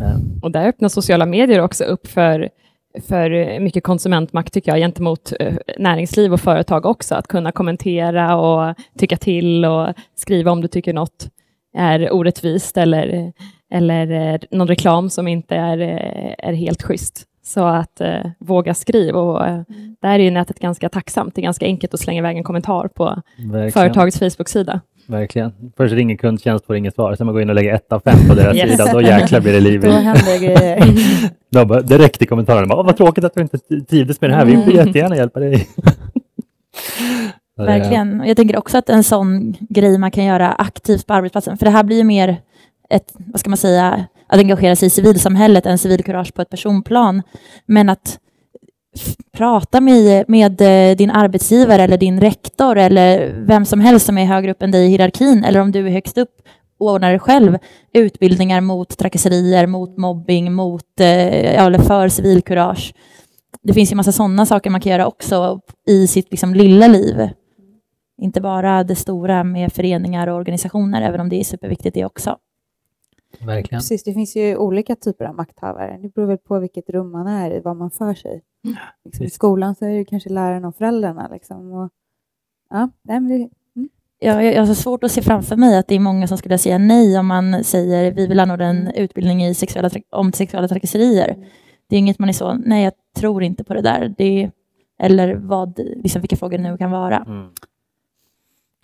Eh, Och där öppnar sociala medier också upp för, för mycket konsumentmakt, tycker jag, gentemot eh, näringsliv och företag också. Att kunna kommentera och tycka till och skriva om du tycker något är orättvist eller, eller eh, någon reklam som inte är, eh, är helt schysst. Så att eh, våga skriva. Och, eh, där är ju nätet ganska tacksamt. Det är ganska enkelt att slänga iväg en kommentar på verkligen. företagets Facebook-sida. Verkligen. Först ringer kundtjänst får inget svar, sen man går in och lägger ett av fem på deras Yes. sida, då jäklar blir det liv Då i. händer grejer. Då bara, direkt i kommentarerna, bara, "Åh, vad tråkigt att du inte trivdes med det här, vi vill jättegärna hjälpa dig. Verkligen. Och Jag tänker också att en sån grej man kan göra aktivt på arbetsplatsen, för det här blir ju mer ett, vad ska man säga, att engagera sig i civilsamhället än civilkurage på ett personplan. Men att prata med, med eh, din arbetsgivare eller din rektor eller vem som helst som är högre upp än dig i hierarkin eller om du är högst upp och ordnar det själv utbildningar mot trakasserier, mot mobbing, mot, eh, eller för civilkurage. Det finns ju massa sådana saker man kan göra också i sitt liksom, lilla liv. Inte bara det stora med föreningar och organisationer, även om det är superviktigt det också. Verkligen. Precis, det finns ju olika typer av makthavare. Det beror väl på vilket rum man är i, vad man för sig. Liksom, I skolan så är det kanske läraren och föräldrarna. Liksom, och, ja, det, Ja, jag jag har så svårt att se framför mig att det är många som skulle säga nej om man säger vi vill anordna en utbildning i sexuella, om sexuella trakasserier. Det är inget man är så, nej jag tror inte på det där. Det eller vad, liksom vilka frågor det nu kan vara. Mm.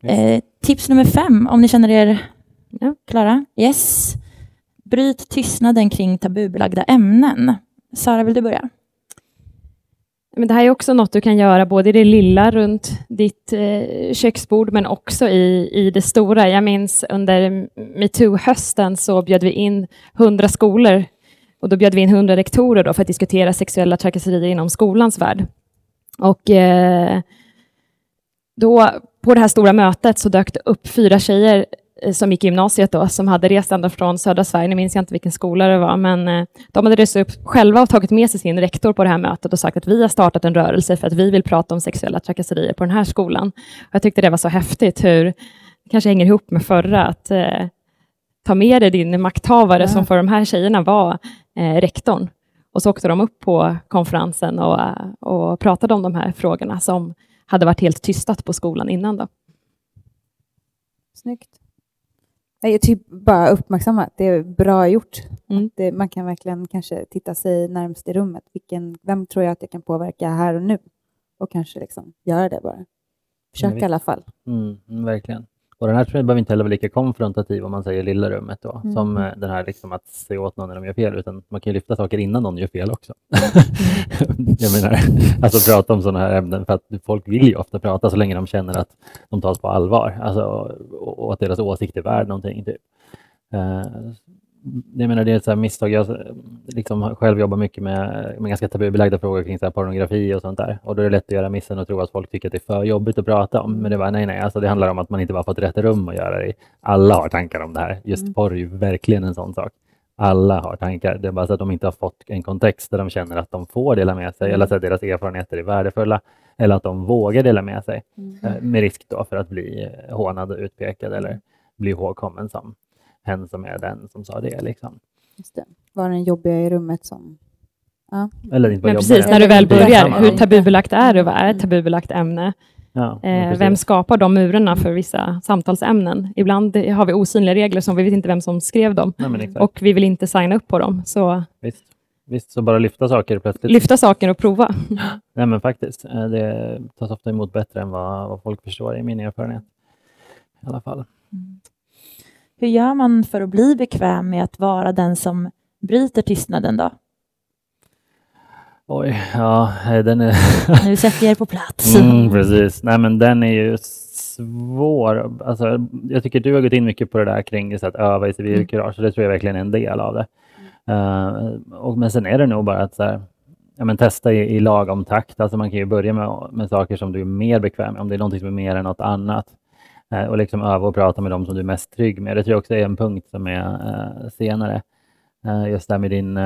Eh, tips nummer fem, om ni känner er Ja. klara? Yes. Bryt tystnaden kring tabubelagda ämnen. Sara, vill du börja? Men det här är också något du kan göra både i det lilla runt ditt eh, köksbord men också i, i det stora. Jag minns under metoo-hösten så bjöd vi in 100 skolor och då bjöd vi in 100 rektorer då för att diskutera sexuella trakasserier inom skolans värld. Och eh, då på det här stora mötet så dök det upp fyra tjejer som gick i gymnasiet då, som hade rest ända från södra Sverige, nu minns jag inte vilken skola det var, men eh, de hade rest upp själva och tagit med sig sin rektor på det här mötet och sagt att vi har startat en rörelse för att vi vill prata om sexuella trakasserier på den här skolan. Och jag tyckte det var så häftigt hur, det kanske hänger ihop med förra, att eh, ta med dig din makthavare Ja. som för de här tjejerna var eh, rektorn. Och så åkte de upp på konferensen och, eh, och pratade om de här frågorna som hade varit helt tystat på skolan innan. Då. snyggt. Nej, jag typ bara uppmärksamma att det är bra gjort. Mm. Det, man kan verkligen kanske titta sig närmst i rummet. Vilken, vem tror jag att jag kan påverka här och nu? Och kanske liksom göra det bara. Försök visst. i alla fall. Mm, mm, verkligen. Och den här jag behöver inte heller vara lika konfrontativ om man säger lilla rummet då, Mm. som eh, den här liksom att se åt någon när de gör fel, utan man kan lyfta saker innan någon gör fel också. jag menar, alltså prata om sådana här ämnen, för att folk vill ju ofta prata så länge de känner att de tas på allvar, alltså, och, och att deras åsikt är värd någonting. Typ. Jag menar, det är ett så misstag. Jag liksom själv jobbar mycket med, med ganska tabubelagda frågor kring så här pornografi och sånt där. Och då är det lätt att göra missen och tro att folk tycker att det är för jobbigt att prata om. Men det var nej, nej, alltså det handlar om att man inte bara fått rätt rum att göra det. Alla har tankar om det här. Just Mm. porr är ju verkligen en sån sak. Alla har tankar. Det är bara så att de inte har fått en kontext där de känner att de får dela med sig eller så att deras erfarenheter är värdefulla eller att de vågar dela med sig. Eh, Med risk då för att bli eh, hånad och utpekad eller bli ihågkommen som hen som är den som sa det. Liksom. Just det. Var den jobbiga i rummet som... Ja. Eller inte bara Men precis, när du väl börjar, hur tabubelagt är det? Vad är ett tabubelagt ämne? Ja, Eh, vem skapar de murarna för vissa samtalsämnen? Ibland har vi osynliga regler som vi vet inte vem som skrev dem Nej, och vi vill inte signa upp på dem. Så Visst. Visst, så bara lyfta saker plötsligt. lyfta saker och prova. Nej, men faktiskt. eh, Det tas ofta emot bättre än vad, vad folk förstår, i min erfarenhet. I alla fall. Hur gör man för att bli bekväm med att vara den som bryter tystnaden då? Oj, ja, den är... Nu sätter jag er på plats. Mm, precis. Nej, men den är ju svår. Alltså, jag tycker du har gått in mycket på det där kring så att öva i civilkurage. Mm. Det tror jag verkligen är en del av det. Uh, och, men sen är det nog bara att så här, ja, men testa i, i lagom takt. Alltså man kan ju börja med, med saker som du är mer bekväm med, om det är något som är mer än något annat. Uh, och liksom öva och prata med dem som du är mest trygg med. Det tror jag också är en punkt som är uh, senare. just där med din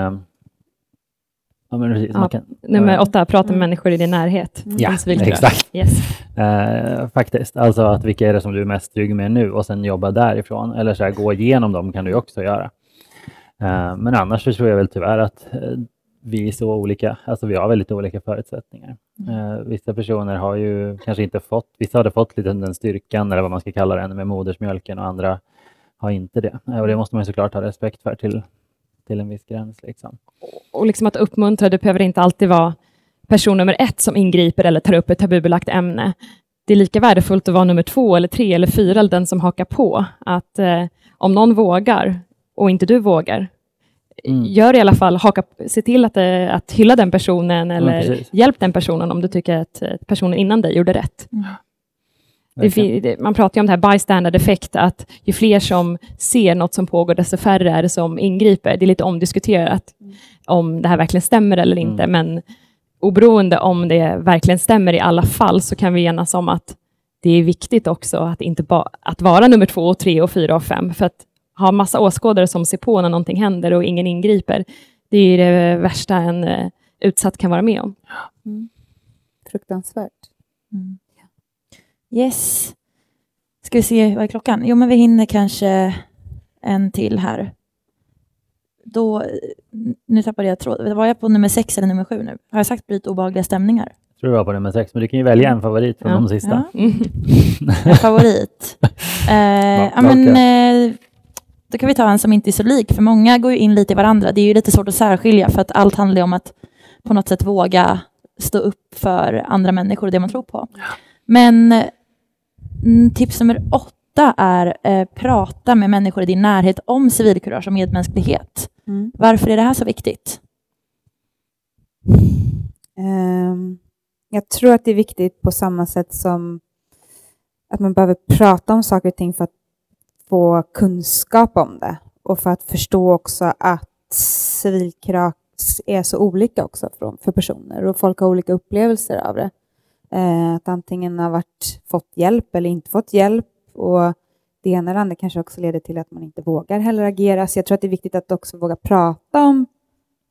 Ja, men precis, ja, kan, nummer åtta, prata med mm. människor i din närhet. Mm. Ja, exakt. Yes. Uh, faktiskt, alltså att vilka är det som du är mest trygg med nu och sen jobba därifrån. Eller så här, gå igenom dem kan du också göra. Uh, men annars så tror jag väl tyvärr att vi är så olika, alltså vi har väldigt olika förutsättningar. Mm. vissa personer har ju kanske inte fått, vissa hade fått lite den styrkan eller vad man ska kalla det med modersmjölken och andra har inte det. och det måste man såklart ha respekt för till, till en viss gräns. Liksom. Och liksom att uppmuntra, det behöver inte alltid vara person nummer ett som ingriper eller tar upp ett tabubelagt ämne. Det är lika värdefullt att vara nummer två, eller tre eller fyra, eller den som hakar på. Att eh, om någon vågar och inte du vågar. Gör i alla fall, haka, se till att, eh, att hylla den personen eller mm, hjälp den personen om du tycker att eh, personen innan dig gjorde rätt. Mm. Det, man pratar ju om det här bystander effekt, att ju fler som ser något som pågår, desto färre är det som ingriper. Det är lite omdiskuterat mm. om det här verkligen stämmer eller inte, mm. men oberoende om det verkligen stämmer i alla fall, så kan vi enas om att det är viktigt också att, inte ba, att vara nummer två, och tre, och fyra och fem, för att ha massa åskådare som ser på när någonting händer och ingen ingriper, det är det värsta en uh, utsatt kan vara med om. Mm. Fruktansvärt. Mm. Yes. Ska vi se, vad är klockan? Jo, men vi hinner kanske en till här. Då, nu tappade jag tråd. Var jag på nummer sex eller nummer sju nu? Har jag sagt bryt obehagliga stämningar? Jag tror du var på nummer sex, men du kan ju välja en favorit från ja. de sista. Ja. en favorit? eh, ja, men, eh, då kan vi ta en som inte är så lik, för många går ju in lite i varandra. Det är ju lite svårt att särskilja, för att allt handlar om att på något sätt våga stå upp för andra människor och det man tror på. Men Mm, tips nummer åtta är eh, prata med människor i din närhet om civilkurage och medmänsklighet. Mm. Varför är det här så viktigt? Um, jag tror att det är viktigt på samma sätt som att man behöver prata om saker och ting för att få kunskap om det och för att förstå också att civilkurage är så olika också för personer och folk har olika upplevelser av det. Eh, att antingen har varit, fått hjälp eller inte fått hjälp. Och det ena eller andra kanske också leder till att man inte vågar heller agera. Så jag tror att det är viktigt att också våga prata om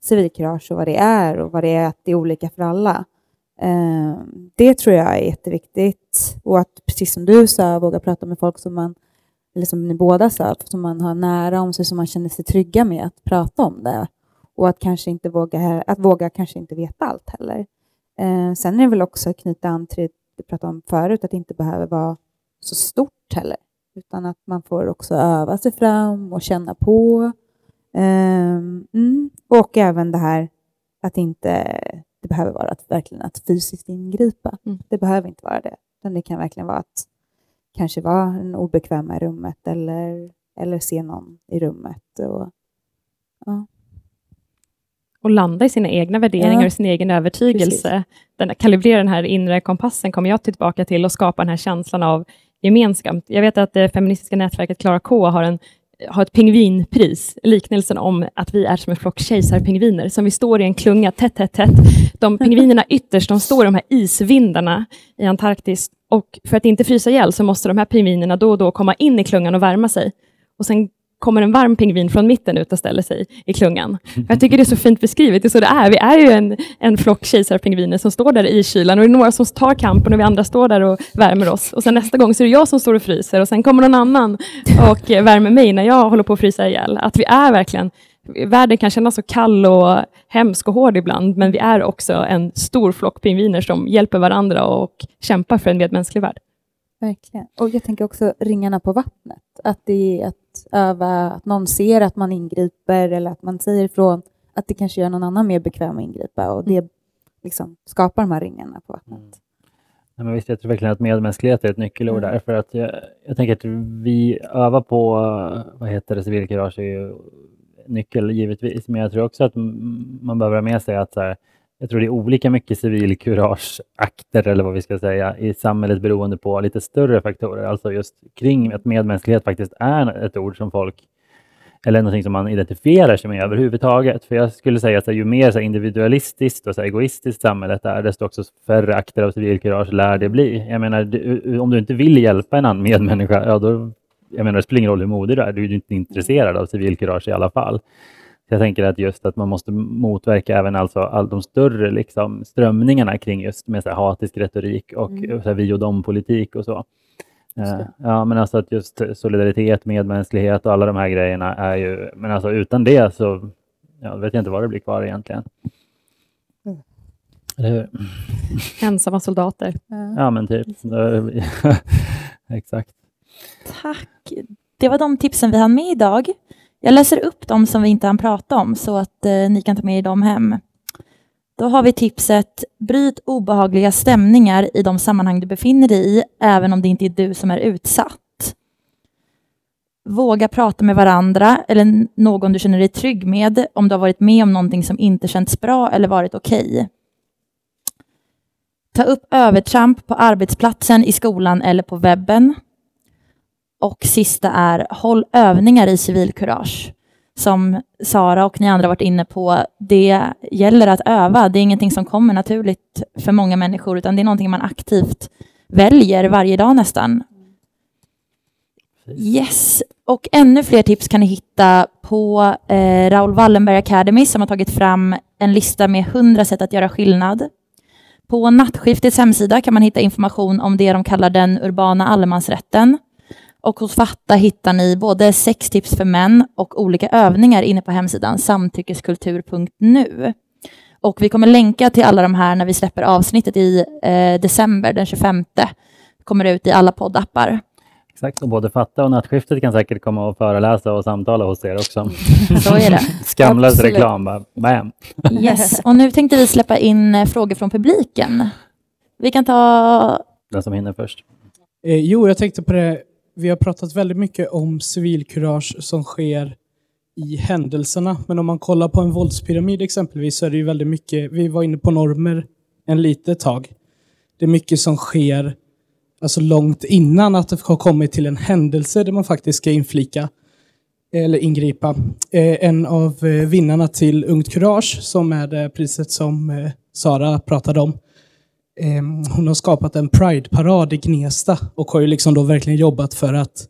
civilkurage och vad det är och vad det är att det är olika för alla. Eh, det tror jag är jätteviktigt. Och att precis som du sa, våga prata med folk som man, eller som ni båda sa, som man har nära om sig, som man känner sig trygga med att prata om det. Och att kanske inte våga, att våga kanske inte veta allt heller. Eh, sen är det väl också att knyta an till det du pratade om förut, att det inte behöver vara så stort heller, utan att man får också öva sig fram och känna på. Eh, mm. Och även det här att inte det behöver vara att verkligen att fysiskt ingripa. Mm. Det behöver inte vara det, utan det kan verkligen vara att kanske vara en obekväma i rummet eller, eller se någon i rummet. Och, ja och landa i sina egna värderingar ja. och sin egen övertygelse. Den, kalibrera den här inre kompassen kommer jag tillbaka till och skapa den här känslan av gemenskap. Jag vet att det feministiska nätverket Klara K har, en, ha ett pingvinpris, liknelsen om att vi är som en flock kejsarpingviner, som vi står i en klunga tätt, tätt, tätt. De pingvinerna ytterst, de står i de här isvindarna i Antarktis och för att inte frysa ihjäl så måste de här pingvinerna då och då komma in i klungan och värma sig. Och sen kommer en varm pingvin från mitten ut och ställer sig i klungan. Jag tycker det är så fint beskrivet, det är så det är. Vi är ju en, en flock kejsarpingviner som står där i kylan och det är några som tar kampen och vi andra står där och värmer oss. Och sen nästa gång så är det jag som står och fryser och sen kommer någon annan och värmer mig när jag håller på att frysa ihjäl. Att vi är verkligen Världen kan kännas så kall och hemsk och hård ibland, men vi är också en stor flock pingviner som hjälper varandra och kämpar för en medmänsklig värld. Verkligen. Och jag tänker också ringarna på vattnet. Att det är att öva, att någon ser att man ingriper eller att man säger ifrån. Att det kanske gör någon annan mer bekväm att ingripa och det liksom skapar de här ringarna på vattnet. Mm. Ja, men visst, jag tror verkligen att medmänsklighet är ett nyckelord mm. där. För att jag, jag, tänker att vi övar på, vad heter det, civilkurage är ju nyckel givetvis. Men jag tror också att man behöver ha med sig att så här, jag tror det är olika mycket civilkurageakter eller vad vi ska säga i samhället beroende på lite större faktorer. Alltså just kring att medmänsklighet faktiskt är ett ord som folk eller någonting som man identifierar sig med överhuvudtaget. För jag skulle säga att ju mer så individualistiskt och så egoistiskt samhället är, desto också färre akter av civilkurage lär det bli. Jag menar, du, om du inte vill hjälpa en annan medmänniska, ja då, jag menar, det spelar ingen roll hur modig du är, du är inte intresserad av civilkurage i alla fall. Jag tänker att just att man måste motverka även alltså all de större liksom, strömningarna kring just med så här, hatisk retorik och mm. så här, vi och dem-politik och så. Uh, ja, men alltså att just solidaritet, medmänsklighet och alla de här grejerna är ju, men alltså utan det så ja, vet jag inte vad det blir kvar egentligen. Mm. Eller hur? Ensamma soldater. Ja, men typ. Exakt. Tack. Det var de tipsen vi hann med idag. Jag läser upp dem som vi inte hann prata om så att eh, ni kan ta med er dem hem. Då har vi tipset Bryt obehagliga stämningar i de sammanhang du befinner dig i, även om det inte är du som är utsatt. Våga prata med varandra eller någon du känner dig trygg med om du har varit med om någonting som inte känts bra eller varit okej. Okay. Ta upp övertramp på arbetsplatsen, i skolan eller på webben. Och sista är håll övningar i civilkurage. Som Sara och ni andra varit inne på, det gäller att öva. Det är ingenting som kommer naturligt för många människor, utan det är någonting man aktivt väljer varje dag nästan. Yes, och ännu fler tips kan ni hitta på eh, Raoul Wallenberg Academy som har tagit fram en lista med 100 sätt att göra skillnad. På Nattskiftets hemsida kan man hitta information om det de kallar den urbana allemansrätten. Och hos Fatta hittar ni både sex tips för män och olika övningar inne på hemsidan samtyckeskultur.nu. Och vi kommer länka till alla de här när vi släpper avsnittet i eh, december den 25. kommer ut i alla poddappar. Exakt, och både Fatta och Nattskiftet kan säkert komma och föreläsa och samtala hos er också. Så är det. Skamlös reklam, bara bam. Yes, och nu tänkte vi släppa in eh, frågor från publiken. Vi kan ta... Den som hinner först. Eh, jo, jag tänkte på det vi har pratat väldigt mycket om civilkurage som sker i händelserna. Men om man kollar på en våldspyramid exempelvis så är det ju väldigt mycket, vi var inne på normer en litet tag. Det är mycket som sker alltså långt innan att det har kommit till en händelse där man faktiskt ska inflika eller ingripa. Eh, en av eh, vinnarna till Ungt Kurage, som är det priset som eh, Sara pratade om, Ehm, hon har skapat en Pride-parad i Gnesta och har ju liksom då verkligen jobbat för att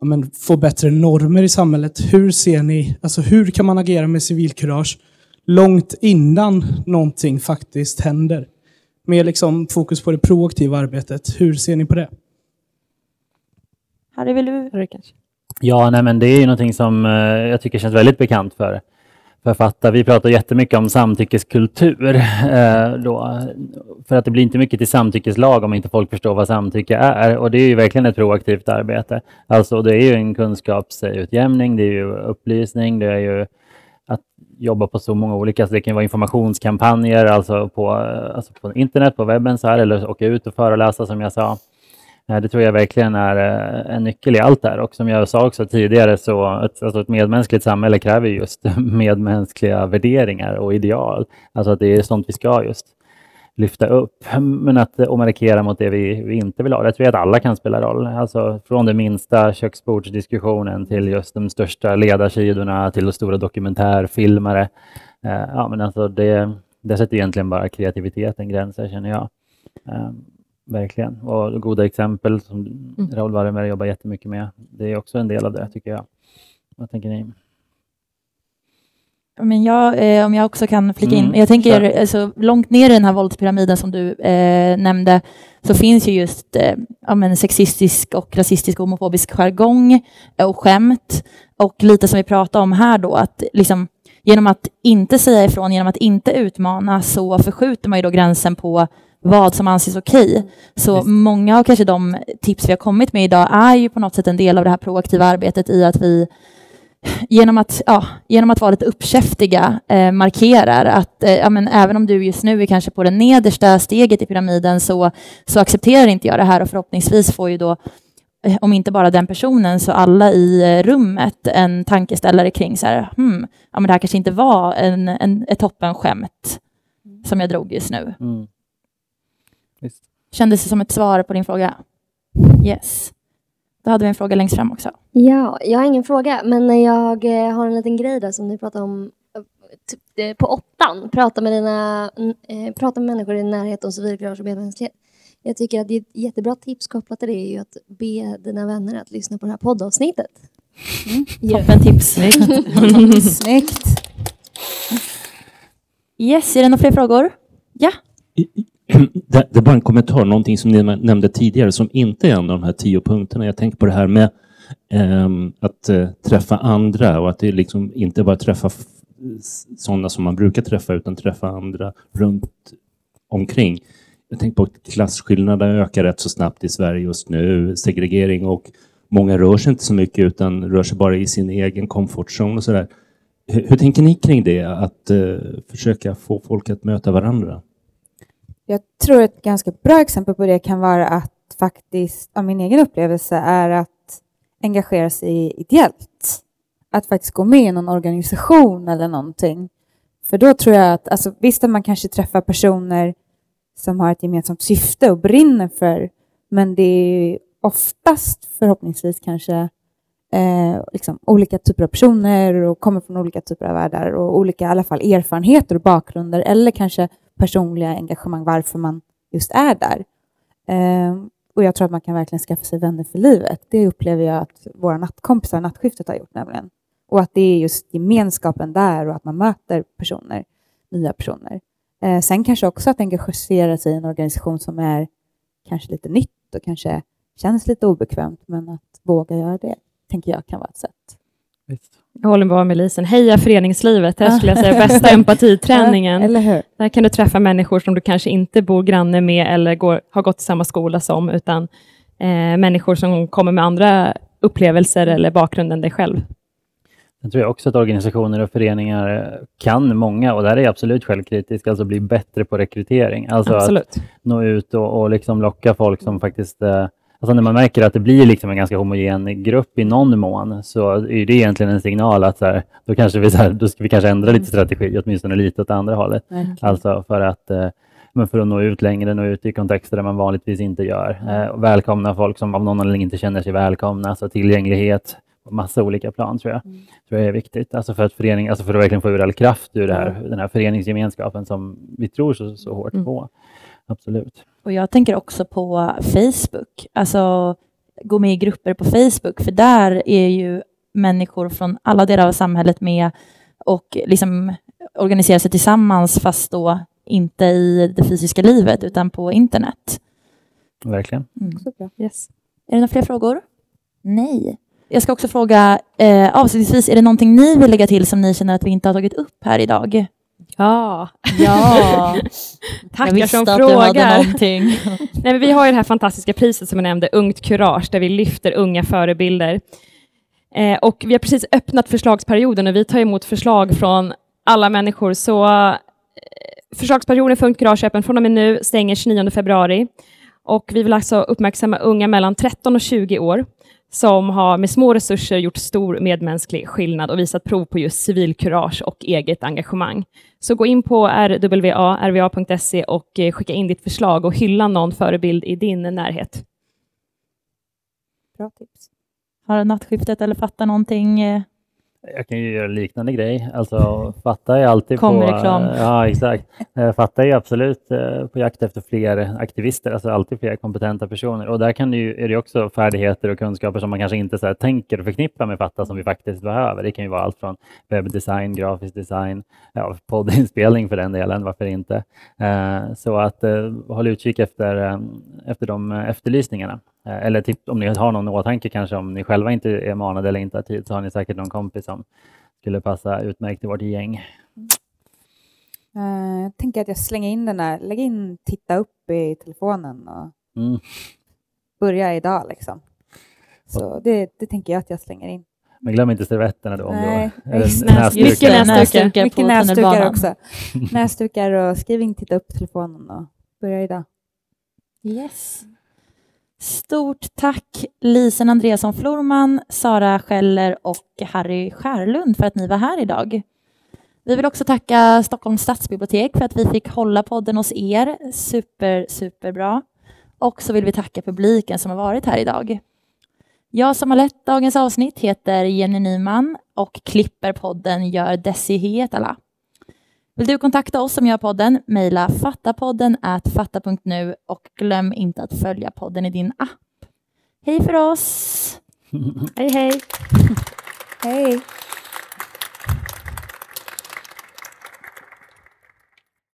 ja, men, få bättre normer i samhället. Hur ser ni, alltså hur kan man agera med civilkurage långt innan någonting faktiskt händer? Med liksom fokus på det proaktiva arbetet. Hur ser ni på det? Harry, vill du? Ja, nej, men det är ju någonting som eh, jag tycker känns väldigt bekant för författare. Vi pratar jättemycket om samtyckeskultur. Eh, då, för att det blir inte mycket till samtyckeslag om inte folk förstår vad samtycke är. Och det är ju verkligen ett proaktivt arbete. Alltså det är ju en kunskapsutjämning, det är ju upplysning, det är ju att jobba på så många olika, så det kan vara informationskampanjer, alltså på, eh, alltså på internet, på webben så här, eller åka ut och föreläsa som jag sa. Eh, det tror jag verkligen är eh, en nyckel i allt där och som jag sa också tidigare så ett, alltså ett medmänskligt samhälle kräver just medmänskliga värderingar och ideal. Alltså att det är sånt vi ska just lyfta upp. Men att eh, och markera mot det vi, vi inte vill ha. Det tror jag att alla kan spela roll. Alltså från den minsta köksbordsdiskussionen till just de största ledarsidorna till stora dokumentärfilmare. Ja, men alltså det, det sätter egentligen bara kreativiteten gränser känner jag. Ehm, Verkligen. Och goda exempel som mm. Raoul Wallenberg jobbar jättemycket med. Det är också en del av det, tycker jag. Vad tänker ni? Men jag, eh, om jag också kan flika in. Mm, jag tänker alltså, långt ner i den här våldspyramiden som du eh, nämnde så finns ju just eh, ja, men sexistisk och rasistisk och homofobisk jargong och skämt. Och lite som vi pratade om här då, att liksom, genom att inte säga ifrån, genom att inte utmana så förskjuter man ju då gränsen på vad som anses okej. Okay. Så Visst. många av kanske de tips vi har kommit med idag är ju på något sätt en del av det här proaktiva arbetet i att vi genom att, ja, genom att vara lite uppkäftiga eh, markerar att eh, ja, men även om du just nu är kanske på det nedersta steget i pyramiden så, så accepterar inte jag det här och förhoppningsvis får ju då eh, om inte bara den personen så alla i eh, rummet en tankeställare kring så här, hmm, ja, men det här kanske inte var en, en, ett toppenskämt som jag drog just nu. Mm. Visst. Kändes det som ett svar på din fråga? Yes. Då hade vi en fråga längst fram också. Ja, jag har ingen fråga, men jag eh, har en liten grej där som ni pratade om eh, typ, eh, på åttan. Prata med, dina, mm, prata med människor i din närhet om civilkurage och medmänsklighet. Jag tycker att det är ett jättebra tips kopplat till det är ju att be dina vänner att lyssna på det här poddavsnittet. Ja. Toppen tips. Snyggt. Yes, är det några fler frågor? Ja, Det, det är bara en kommentar, någonting som ni nämnde tidigare som inte är en av de här tio punkterna. Jag tänker på det här med ehm, att eh, träffa andra och att det liksom inte bara träffa sådana som man brukar träffa utan träffa andra runt omkring. Jag tänker på att klasskillnaderna ökar rätt så snabbt i Sverige just nu, segregering och många rör sig inte så mycket utan rör sig bara i sin egen komfortzon och sådär. Hur, hur tänker ni kring det, att eh, försöka få folk att möta varandra? Jag tror ett ganska bra exempel på det kan vara att faktiskt, av min egen upplevelse, är att engagera sig ideellt. Att faktiskt gå med i någon organisation eller någonting. För då tror jag att, alltså, visst att man kanske träffar personer som har ett gemensamt syfte och brinner för, men det är oftast förhoppningsvis kanske eh, liksom, olika typer av personer och kommer från olika typer av världar och olika i alla fall erfarenheter och bakgrunder eller kanske personliga engagemang varför man just är där. Eh, och jag tror att man kan verkligen skaffa sig vänner för livet. Det upplever jag att våra nattkompisar, nattskiftet har gjort nämligen. Och att det är just gemenskapen där och att man möter personer, nya personer. Eh, sen kanske också att engagera sig i en organisation som är kanske lite nytt och kanske känns lite obekvämt, men att våga göra det tänker jag kan vara ett sätt. Visst. Jag håller bara med Lisen. Heja föreningslivet. Det här skulle jag säga bästa empatiträningen. Eller hur? Där kan du träffa människor som du kanske inte bor granne med eller går, har gått i samma skola som, utan eh, människor som kommer med andra upplevelser eller bakgrund än dig själv. Sen tror jag också att organisationer och föreningar kan många, och där är jag absolut självkritisk, alltså bli bättre på rekrytering. Alltså att Absolut. nå ut och, och liksom locka folk som faktiskt... Eh, alltså när man märker att det blir liksom en ganska homogen grupp i någon mån, så är det egentligen en signal att så här, då, kanske vi, så här, då ska vi kanske ändra lite strategi, åtminstone lite åt andra hållet. Verkligen. Alltså för att, eh, men för att nå ut längre, nå ut i kontexter där man vanligtvis inte gör. Eh, välkomna folk som av någon anledning inte känner sig välkomna. Alltså tillgänglighet på massa olika plan tror jag. tror jag är viktigt. Alltså för att, förening, alltså för att verkligen få ur all kraft ur det här, den här föreningsgemenskapen som vi tror så, så hårt Mm. på. Absolut. Och jag tänker också på Facebook. Alltså gå med i grupper på Facebook, för där är ju människor från alla delar av samhället med och liksom organiserar sig tillsammans, fast då inte i det fysiska livet, utan på internet. Verkligen. Mm. Så bra. Yes. Är det några fler frågor? Nej. Jag ska också fråga, eh, avslutningsvis, är det någonting ni vill lägga till som ni känner att vi inte har tagit upp här idag? Ja, Ja, tackar som att frågar. någonting. Nej, men vi har ju det här fantastiska priset som jag nämnde, Ungt Kurage, där vi lyfter unga förebilder. Eh, och vi har precis öppnat förslagsperioden och vi tar emot förslag från alla människor. Så eh, förslagsperioden för Ungt Kurage är öppen från och med nu, stänger 29 februari. Och vi vill alltså uppmärksamma unga mellan 13 och 20 år som har med små resurser gjort stor medmänsklig skillnad och visat prov på just civilkurage och eget engagemang. Så gå in på rwa, rva.se och eh, skicka in ditt förslag och hylla någon förebild i din närhet. Bra tips. Har nattskiftet eller fattar någonting? Eh, jag kan ju göra liknande grej. Alltså, Fatta är alltid Kom på... reklam. Ja, exakt. Eh, Fatta är absolut eh, på jakt efter fler aktivister, alltså alltid fler kompetenta personer. Och där kan det ju, är det också färdigheter och kunskaper som man kanske inte så tänker och förknippar med Fatta som vi faktiskt behöver. Det kan ju vara allt från webbdesign, grafisk design, ja, poddinspelning för den delen, varför inte? Eh, Så att håll utkik efter, efter de efterlysningarna. Eh, Eller typ, om ni har någon åtanke kanske, om ni själva inte är manade eller inte har tid, så har ni säkert någon kompis som skulle passa utmärkt i vårt gäng. Eh, jag tänker att jag slänger in den där, lägg in titta upp i telefonen och Mm. börja idag liksom. Så det, det tänker jag att jag slänger in. Men glöm inte servetterna då. om Nej, då näsdukar. Mycket näsdukar. Mycket näsdukar också. Näsdukar och skriv in titta upp i telefonen och börja idag. Yes. Stort tack Lisen Andreasson Florman, Sara Scheller och Harry Skärlund för att ni var här idag. Vi vill också tacka Stockholms stadsbibliotek för att vi fick hålla podden hos er. Super, superbra. Och så vill vi tacka publiken som har varit här idag. Jag som har lett dagens avsnitt heter Jenny Nyman och klipper podden gör Desi Hietala. Vill du kontakta oss som gör podden, mejla fattapodden fatta.nu och glöm inte att följa podden i din app. Hej för oss! Hej, hej. Hej!